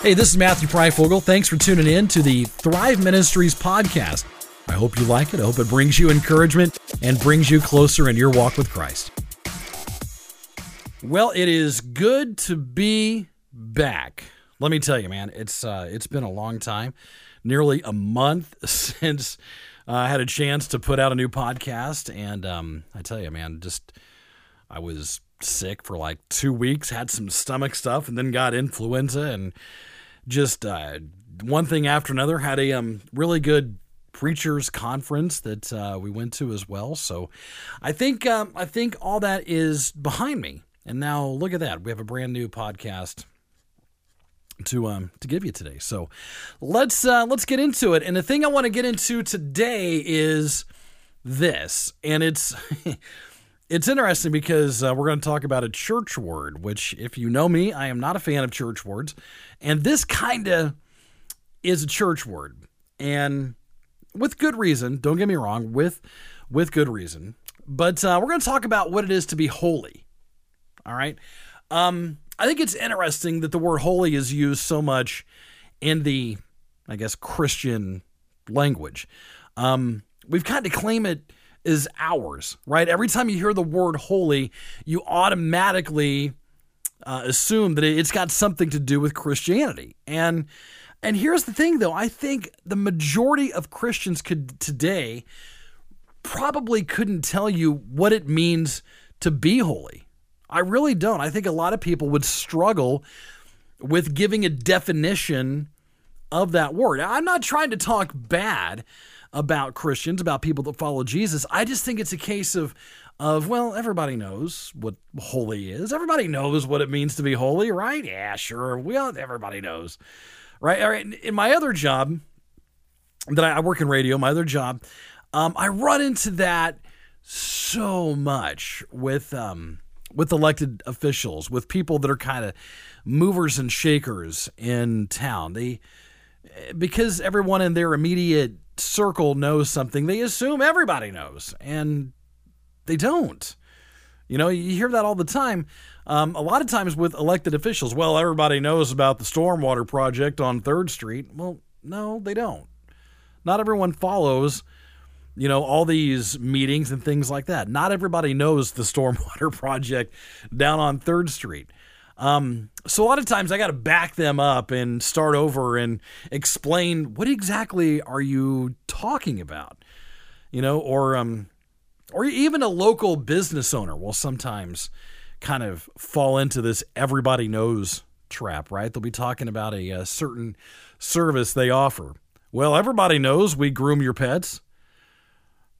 Hey, this is Matthew Pryfogle. Thanks for tuning in to the Thrive Ministries podcast. I hope you like it. I hope it brings you encouragement and brings you closer in your walk with Christ. Well, it is good to be back. Let me tell you, man, it's uh, it's been a long time, nearly a month since I had a chance to put out a new podcast, and um, I tell you, man, just I was sick for like two weeks, had some stomach stuff, and then got influenza, and just uh, one thing after another. Had a um, really good preachers conference that uh, we went to as well. So I think um, I think all that is behind me, and now look at that. We have a brand new podcast to um to give you today. So let's uh, let's get into it. And the thing I want to get into today is this, and it's. It's interesting because uh, we're going to talk about a church word, which, if you know me, I am not a fan of church words. And this kind of is a church word. And with good reason, don't get me wrong, with, with good reason. But uh, we're going to talk about what it is to be holy. All right. Um, I think it's interesting that the word holy is used so much in the, I guess, Christian language. Um, we've kind of claim it is ours, right? Every time you hear the word holy, you automatically uh, assume that it's got something to do with Christianity. And and here's the thing though, I think the majority of Christians could today probably couldn't tell you what it means to be holy. I really don't. I think a lot of people would struggle with giving a definition of that word. I'm not trying to talk bad about Christians, about people that follow Jesus. I just think it's a case of of well, everybody knows what holy is. Everybody knows what it means to be holy, right? Yeah, sure. We all everybody knows. Right? All right. In my other job that I, I work in radio, my other job, um, I run into that so much with um, with elected officials, with people that are kind of movers and shakers in town. They because everyone in their immediate circle knows something, they assume everybody knows, and they don't. You know, you hear that all the time. Um, a lot of times with elected officials, well, everybody knows about the stormwater project on Third Street. Well, no, they don't. Not everyone follows, you know, all these meetings and things like that. Not everybody knows the stormwater project down on Third Street. Um, so a lot of times I got to back them up and start over and explain what exactly are you talking about, you know, or um, or even a local business owner will sometimes kind of fall into this everybody knows trap, right? They'll be talking about a, a certain service they offer. Well, everybody knows we groom your pets.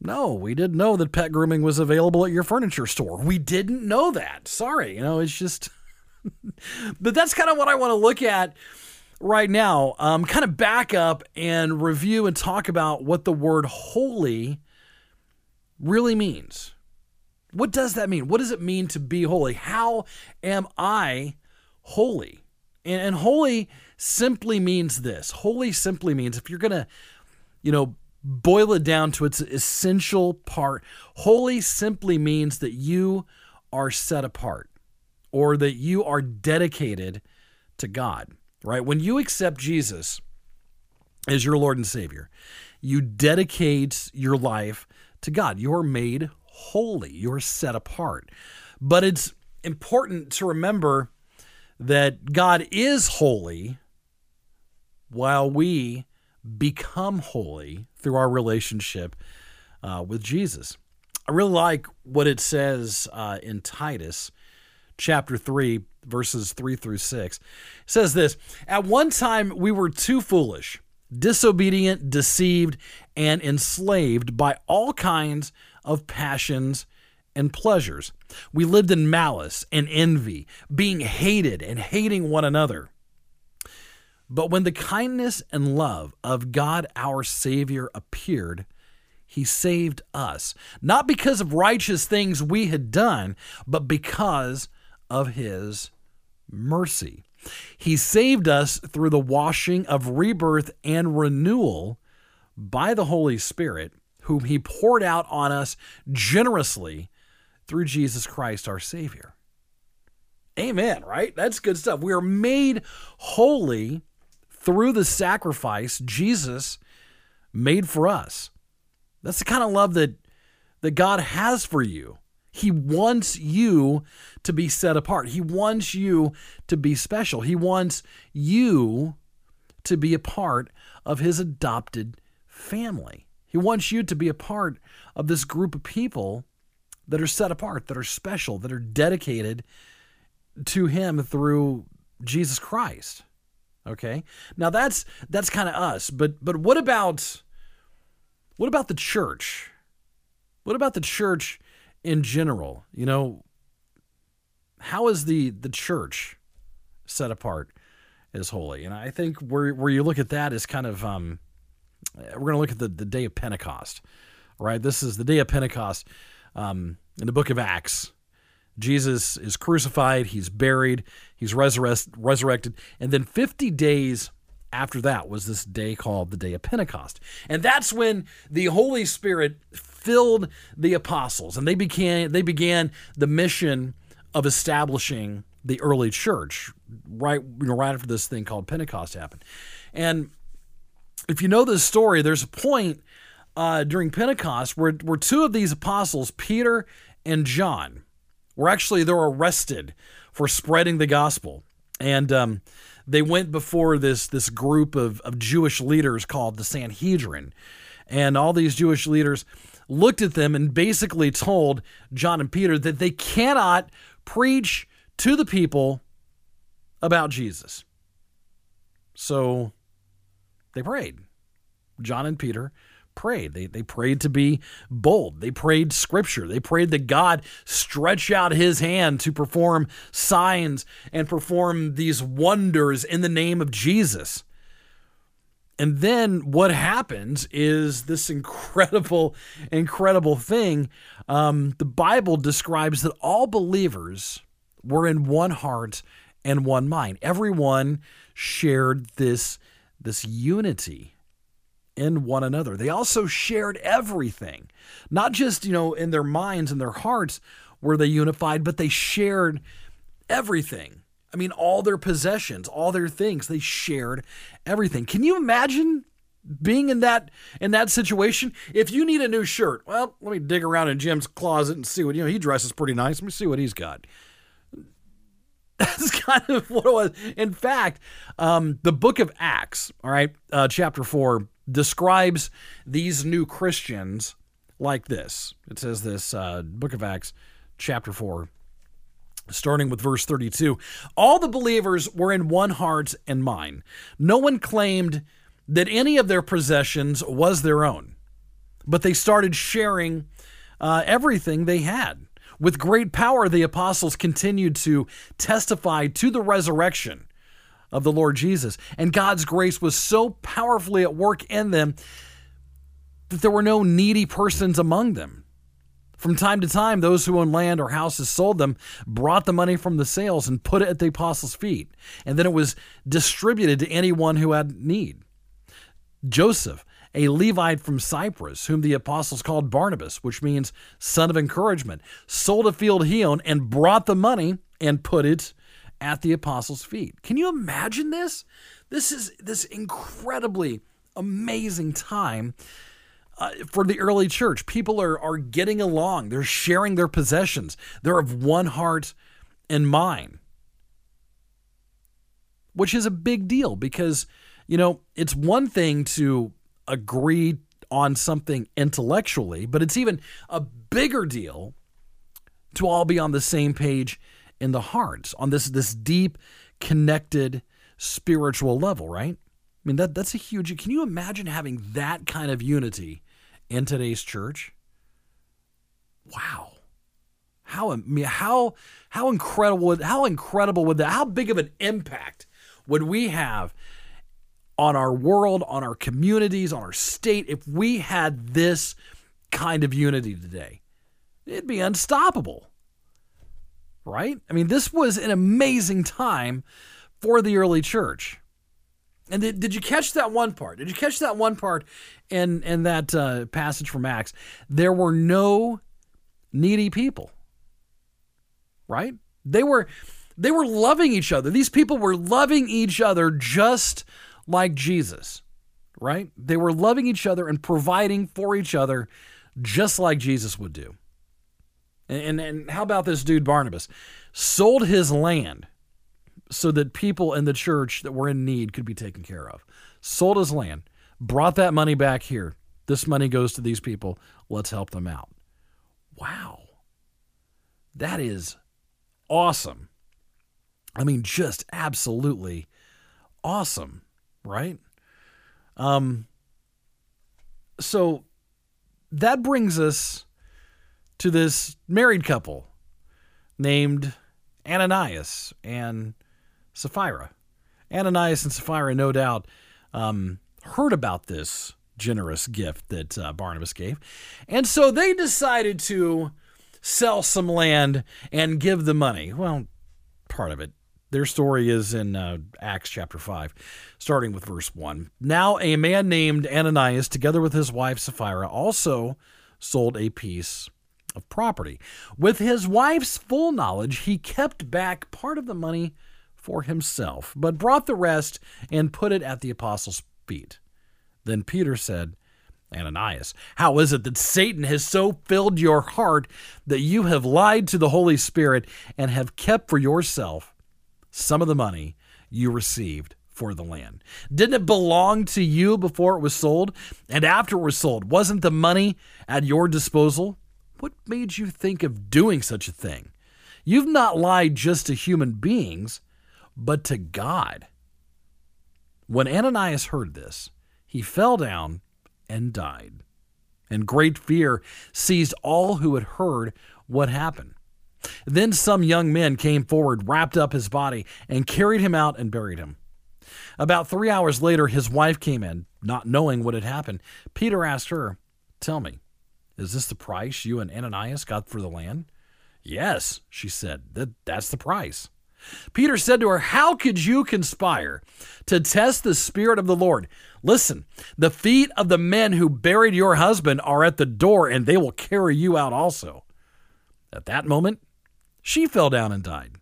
No, we didn't know that pet grooming was available at your furniture store. We didn't know that. Sorry, you know, it's just but that's kind of what I want to look at right now. Um, kind of back up and review and talk about what the word holy really means. What does that mean? What does it mean to be holy? How am I holy? And, and holy simply means this. Holy simply means if you're going to, you know, boil it down to its essential part, holy simply means that you are set apart or that you are dedicated to God, right? When you accept Jesus as your Lord and Savior, you dedicate your life to God. You're made holy, you're set apart. But it's important to remember that God is holy while we become holy through our relationship uh, with Jesus. I really like what it says uh, in Titus chapter 3, verses 3 through 6. It says this At one time, we were too foolish, disobedient, deceived, and enslaved by all kinds of passions and pleasures. We lived in malice and envy, being hated and hating one another. But when the kindness and love of God our Savior appeared, he saved us, not because of righteous things we had done, but because of his mercy. He saved us through the washing of rebirth and renewal by the Holy Spirit, whom he poured out on us generously through Jesus Christ our Savior. Amen, right? That's good stuff. We are made holy through the sacrifice Jesus made for us. That's the kind of love that that God has for you. He wants you to be set apart. He wants you to be special. He wants you to be a part of his adopted family. He wants you to be a part of this group of people that are set apart, that are special, that are dedicated to him through Jesus Christ. Okay? Now that's that's kind of us, but but what about what about the church? What about the church in general? You know, how is the the church set apart as holy? And I think where where you look at that is kind of um, we're going to look at the the day of Pentecost, right? This is the day of Pentecost um, in the book of Acts. Jesus is crucified, he's buried, he's resurrect, resurrected, and then 50 days after that was this day called the day of Pentecost. And that's when the Holy Spirit filled the apostles and they began they began the mission of establishing the early church right you know, right after this thing called Pentecost happened. And if you know this story, there's a point uh, during Pentecost where, where two of these apostles, Peter and John, were actually they're arrested for spreading the gospel. And um, they went before this this group of, of Jewish leaders called the Sanhedrin. And all these Jewish leaders looked at them and basically told John and Peter that they cannot preach to the people about Jesus. So they prayed. John and Peter prayed. They, they prayed to be bold. They prayed scripture. They prayed that God stretch out his hand to perform signs and perform these wonders in the name of Jesus. And then what happens is this incredible, incredible thing. Um, the Bible describes that all believers were in one heart and one mind. Everyone shared this, this unity in one another. They also shared everything, not just, you know, in their minds and their hearts were they unified, but they shared everything. I mean, all their possessions, all their things, they shared everything. Can you imagine being in that in that situation? If you need a new shirt, well, let me dig around in Jim's closet and see what you know. He dresses pretty nice. Let me see what he's got. That's kind of what it was. In fact, um, the book of Acts, all right, uh, chapter four, describes these new Christians like this. It says this, uh, Book of Acts, chapter 4, starting with verse 32. All the believers were in one heart and mind. No one claimed that any of their possessions was their own, but they started sharing uh, everything they had. With great power, the apostles continued to testify to the resurrection of the Lord Jesus. And God's grace was so powerfully at work in them that there were no needy persons among them. From time to time, those who owned land or houses sold them, brought the money from the sales, and put it at the apostles' feet. And then it was distributed to anyone who had need. Joseph, a Levite from Cyprus, whom the apostles called Barnabas, which means son of encouragement, sold a field he owned and brought the money and put it at the apostles' feet. Can you imagine this? This is this incredibly amazing time uh, for the early church. People are are getting along. They're sharing their possessions. They're of one heart and mind, which is a big deal because you know it's one thing to agree on something intellectually, but it's even a bigger deal to all be on the same page in the hearts on this this deep connected spiritual level, right? I mean that that's a huge can you imagine having that kind of unity in today's church? Wow. How how how incredible how incredible would that how big of an impact would we have on our world, on our communities, on our state if we had this kind of unity today? It'd be unstoppable right? I mean, this was an amazing time for the early church. And did, did you catch that one part? Did you catch that one part in in that uh, passage from Acts? There were no needy people, right? They were they were loving each other. These people were loving each other just like Jesus, right? They were loving each other and providing for each other just like Jesus would do. And, and, and how about this dude, Barnabas? Sold his land so that people in the church that were in need could be taken care of. Sold his land, brought that money back here. This money goes to these people. Let's help them out. Wow. That is awesome. I mean, just absolutely awesome, right? Um, so that brings us to this married couple named Ananias and Sapphira. Ananias and Sapphira, no doubt, um, heard about this generous gift that uh, Barnabas gave. And so they decided to sell some land and give the money. Well, part of it. Their story is in uh, Acts chapter 5, starting with verse 1. Now, a man named Ananias, together with his wife Sapphira, also sold a piece of property. With his wife's full knowledge, he kept back part of the money for himself, but brought the rest and put it at the apostles' feet. Then Peter said, Ananias, how is it that Satan has so filled your heart that you have lied to the Holy Spirit and have kept for yourself some of the money you received for the land? Didn't it belong to you before it was sold? And after it was sold, wasn't the money at your disposal? What made you think of doing such a thing? You've not lied just to human beings, but to God. When Ananias heard this, he fell down and died. And great fear seized all who had heard what happened. Then some young men came forward, wrapped up his body, and carried him out and buried him. About three hours later, his wife came in, not knowing what had happened. Peter asked her, Tell me, is this the price you and Ananias got for the land? Yes, she said, that, that's the price. Peter said to her, How could you conspire to test the Spirit of the Lord? Listen, the feet of the men who buried your husband are at the door, and they will carry you out also. At that moment, she fell down and died.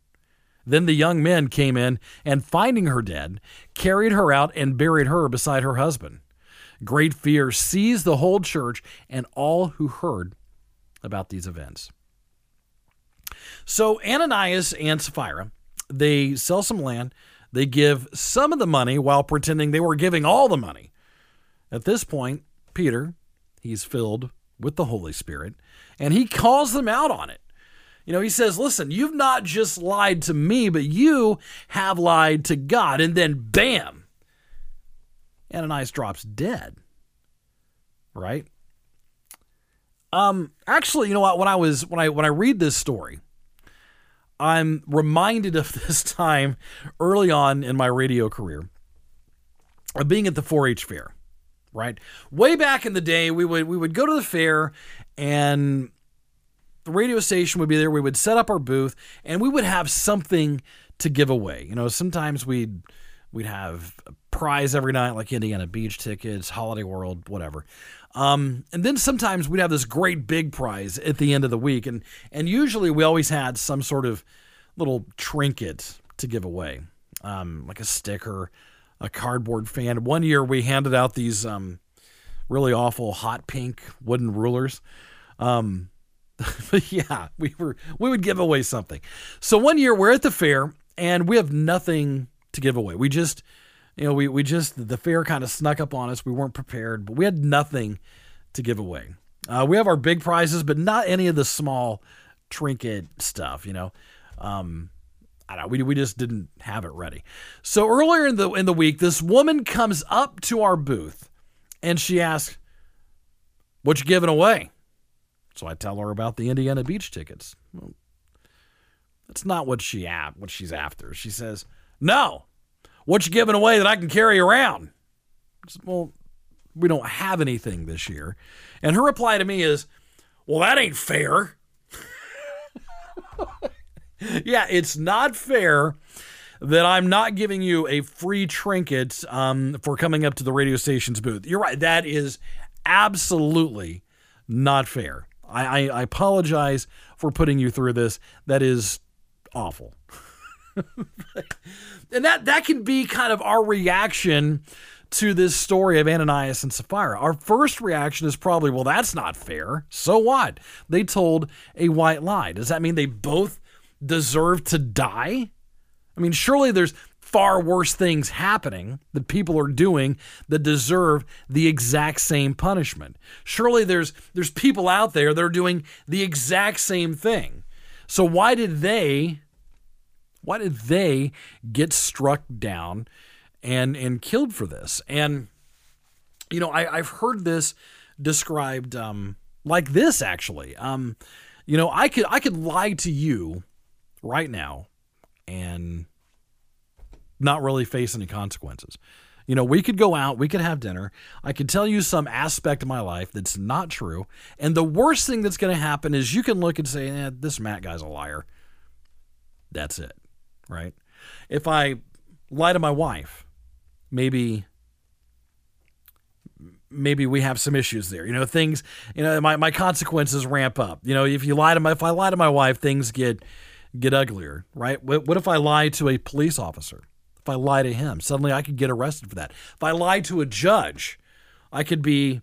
Then the young men came in, and finding her dead, carried her out and buried her beside her husband. Great fear seized the whole church and all who heard about these events. So Ananias and Sapphira they sell some land, they give some of the money while pretending they were giving all the money. At this point, Peter, he's filled with the Holy Spirit, and he calls them out on it. You know, he says, Listen, you've not just lied to me, but you have lied to God. And then, bam, Ananias drops dead. Right? Um, actually, you know what? When I was when I when I read this story, I'm reminded of this time early on in my radio career of being at the 4-H fair, right? Way back in the day, we would we would go to the fair and the radio station would be there. We would set up our booth and we would have something to give away. You know, sometimes we'd we'd have a prize every night like Indiana Beach tickets, Holiday World, whatever. Um, and then sometimes we'd have this great big prize at the end of the week, and and usually we always had some sort of little trinket to give away, um, like a sticker, a cardboard fan. One year we handed out these um, really awful hot pink wooden rulers. Um, but yeah, we were we would give away something. So one year we're at the fair and we have nothing to give away. We just you know, we, we just, the fair kind of snuck up on us. We weren't prepared, but we had nothing to give away. Uh, we have our big prizes, but not any of the small trinket stuff, you know. Um, I don't know, we, we just didn't have it ready. So earlier in the in the week, this woman comes up to our booth and she asks, What you giving away? So I tell her about the Indiana Beach tickets. Well, that's not what she what she's after. She says, No, what you giving away that I can carry around? Said, well, we don't have anything this year. And her reply to me is, Well, that ain't fair. yeah, it's not fair that I'm not giving you a free trinket um, for coming up to the radio station's booth. You're right. That is absolutely not fair. I, I, I apologize for putting you through this. That is awful. and that that can be kind of our reaction to this story of Ananias and Sapphira. Our first reaction is probably, well, that's not fair. So what? They told a white lie. Does that mean they both deserve to die? I mean, surely there's far worse things happening that people are doing that deserve the exact same punishment. Surely there's there's people out there that are doing the exact same thing. So why did they why did they get struck down and and killed for this? And you know, I, I've heard this described um, like this actually. Um, you know, I could I could lie to you right now and not really face any consequences. You know, we could go out, we could have dinner. I could tell you some aspect of my life that's not true. And the worst thing that's going to happen is you can look and say, eh, this Matt guy's a liar. That's it, right? If I lie to my wife, maybe maybe we have some issues there. You know, things, you know, my, my consequences ramp up. You know, if you lie to my, if I lie to my wife, things get, get uglier, right? What, what if I lie to a police officer? If I lie to him, suddenly I could get arrested for that. If I lie to a judge, I could be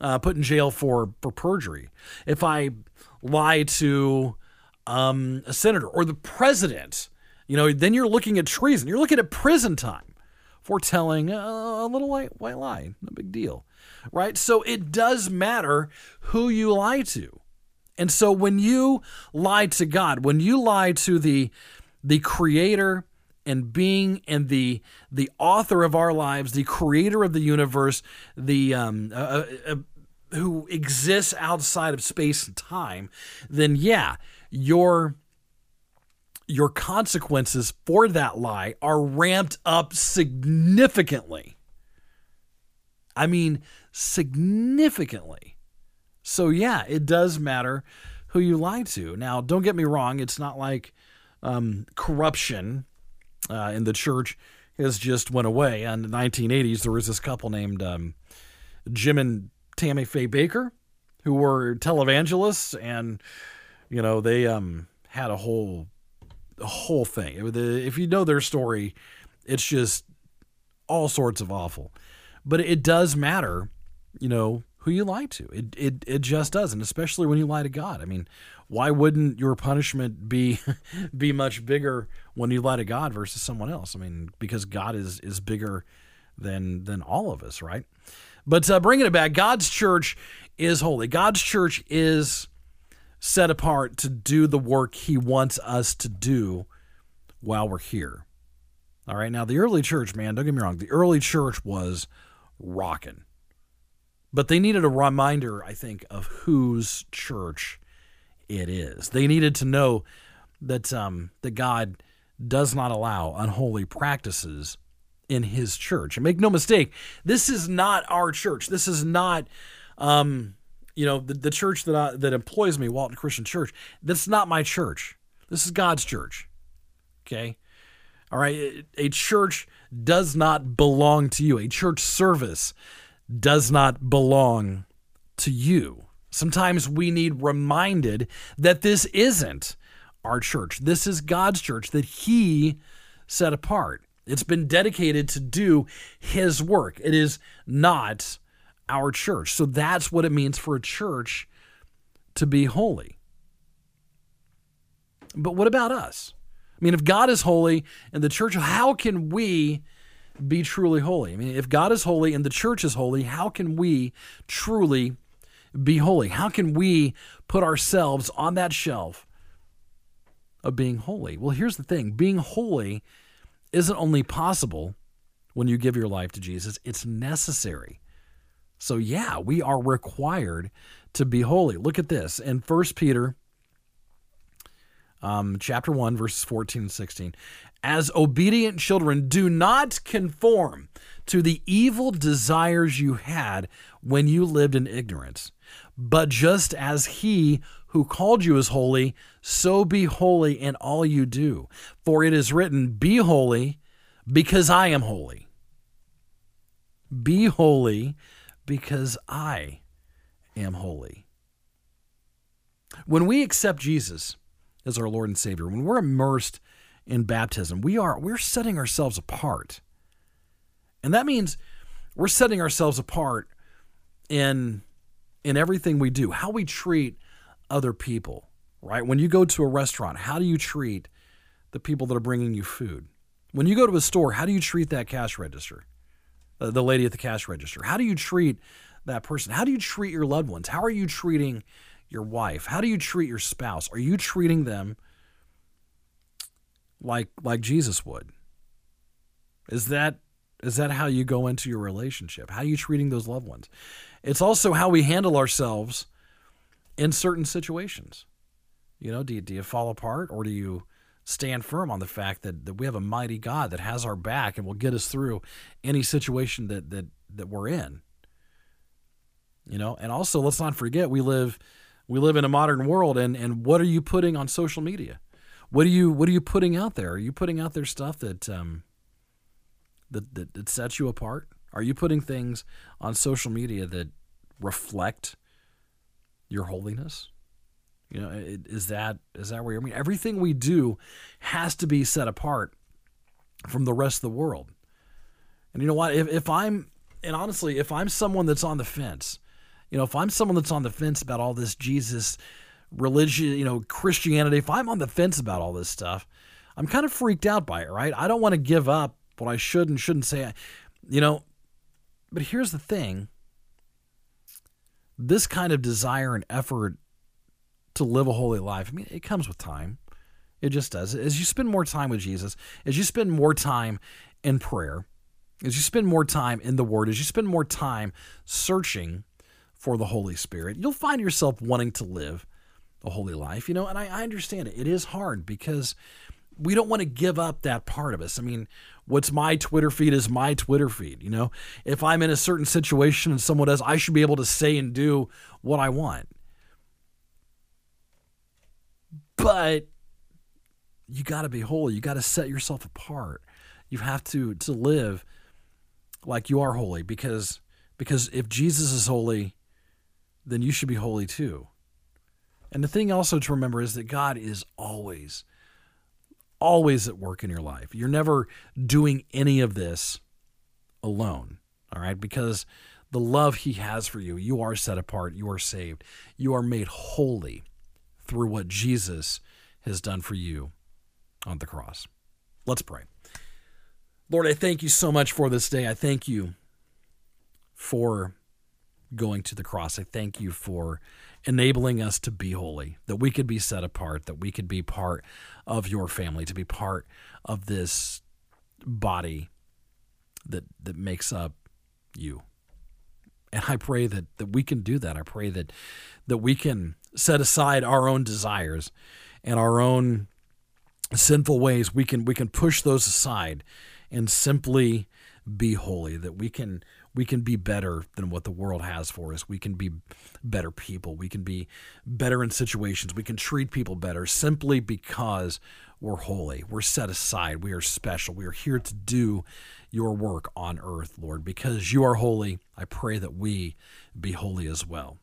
uh, put in jail for, for perjury. If I lie to um, a senator or the president, you know, then you're looking at treason. You're looking at prison time for telling a, a little white, white lie. No big deal, right? So it does matter who you lie to. And so when you lie to God, when you lie to the the creator and being and the the author of our lives, the creator of the universe, the um, uh, uh, uh, who exists outside of space and time, then yeah, your your consequences for that lie are ramped up significantly. I mean, significantly. So yeah, it does matter who you lie to. Now, don't get me wrong; it's not like um, corruption uh, in the church has just went away. In the 1980s, there was this couple named um, Jim and Tammy Faye Bakker who were televangelists, and you know they um, had a whole a whole thing. If you know their story, it's just all sorts of awful. But it does matter, you know, who you lie to. It it it just does, and especially when you lie to God. I mean, why wouldn't your punishment be be much bigger when you lie to God versus someone else? I mean, because God is is bigger than than all of us, right? But uh, bringing it back, God's church is holy. God's church is set apart to do the work He wants us to do while we're here. All right. Now, the early church, man, don't get me wrong. The early church was rocking, but they needed a reminder, I think, of whose church it is. They needed to know that um, that God does not allow unholy practices in His church. And make no mistake, this is not our church. This is not, um, you know, the, the church that I, that employs me, Walton Christian Church. That's not my church. This is God's church. Okay. All right. A church does not belong to you. A church service does not belong to you. Sometimes we need reminded that this isn't our church. This is God's church that He set apart. It's been dedicated to do His work. It is not our church. So that's what it means for a church to be holy. But what about us? I mean, if God is holy and the church, how can we be truly holy? I mean, if God is holy and the church is holy, how can we truly be holy? How can we put ourselves on that shelf of being holy? Well, here's the thing being holy isn't only possible when you give your life to Jesus, it's necessary. So, yeah, we are required to be holy. Look at this in 1 Peter um, chapter 1, verses 14 and 16. As obedient children, do not conform to the evil desires you had when you lived in ignorance. But just as he who called you is holy, so be holy in all you do. For it is written, Be holy, because I am holy. Be holy, because I am holy. When we accept Jesus as our Lord and Savior, when we're immersed in baptism. We are we're setting ourselves apart. And that means we're setting ourselves apart in in everything we do, how we treat other people, right? When you go to a restaurant, how do you treat the people that are bringing you food? When you go to a store, how do you treat that cash register? Uh, the lady at the cash register. How do you treat that person? How do you treat your loved ones? How are you treating your wife? How do you treat your spouse? Are you treating them like like Jesus would? Is that is that how you go into your relationship? How are you treating those loved ones? It's also how we handle ourselves in certain situations. You know, do you, do you fall apart or do you stand firm on the fact that, that we have a mighty God that has our back and will get us through any situation that, that, that we're in? You know, and also let's not forget we live we live in a modern world and, and what are you putting on social media? What are you what are you putting out there? Are you putting out there stuff that um that, that, that sets you apart? Are you putting things on social media that reflect your holiness? You know, is that is that where I mean everything we do has to be set apart from the rest of the world. And you know what? If if I'm and honestly, if I'm someone that's on the fence, you know, if I'm someone that's on the fence about all this Jesus religion, you know, Christianity, if I'm on the fence about all this stuff, I'm kind of freaked out by it, right? I don't want to give up what I should and shouldn't say. You know, but here's the thing this kind of desire and effort to live a holy life, I mean, it comes with time. It just does. As you spend more time with Jesus, as you spend more time in prayer, as you spend more time in the Word, as you spend more time searching for the Holy Spirit, you'll find yourself wanting to live a holy life. You know, and I, I understand it. It is hard because we don't want to give up that part of us. I mean, what's my Twitter feed is my Twitter feed. You know, if I'm in a certain situation and someone does, I should be able to say and do what I want. But you got to be holy. You got to set yourself apart. You have to to live like you are holy because because if Jesus is holy, then you should be holy too. And the thing also to remember is that God is always always at work in your life. You're never doing any of this alone, all right? Because the love he has for you, you are set apart, you are saved, you are made holy through what Jesus has done for you on the cross. Let's pray. Lord, I thank you so much for this day. I thank you for going to the cross. I thank you for enabling us to be holy, that we could be set apart, that we could be part of your family, to be part of this body that that makes up you. And I pray that that we can do that. I pray that that we can set aside our own desires and our own sinful ways. We can we can push those aside and simply be holy. That we can we can be better than what the world has for us. We can be better people. We can be better in situations. We can treat people better simply because we're holy. We're set aside. We are special. We are here to do your work on earth, Lord. Because you are holy, I pray that we be holy as well.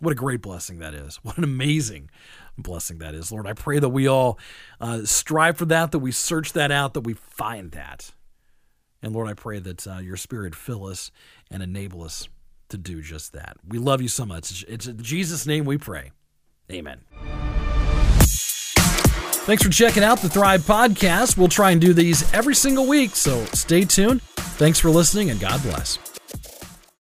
What a great blessing that is. What an amazing blessing that is, Lord. I pray that we all uh, strive for that, that we search that out, that we find that. And Lord, I pray that uh, your spirit fill us and enable us to do just that. We love you so much. It's in Jesus' name we pray. Amen. Thanks for checking out the Thrive Podcast. We'll try and do these every single week, so stay tuned. Thanks for listening, and God bless.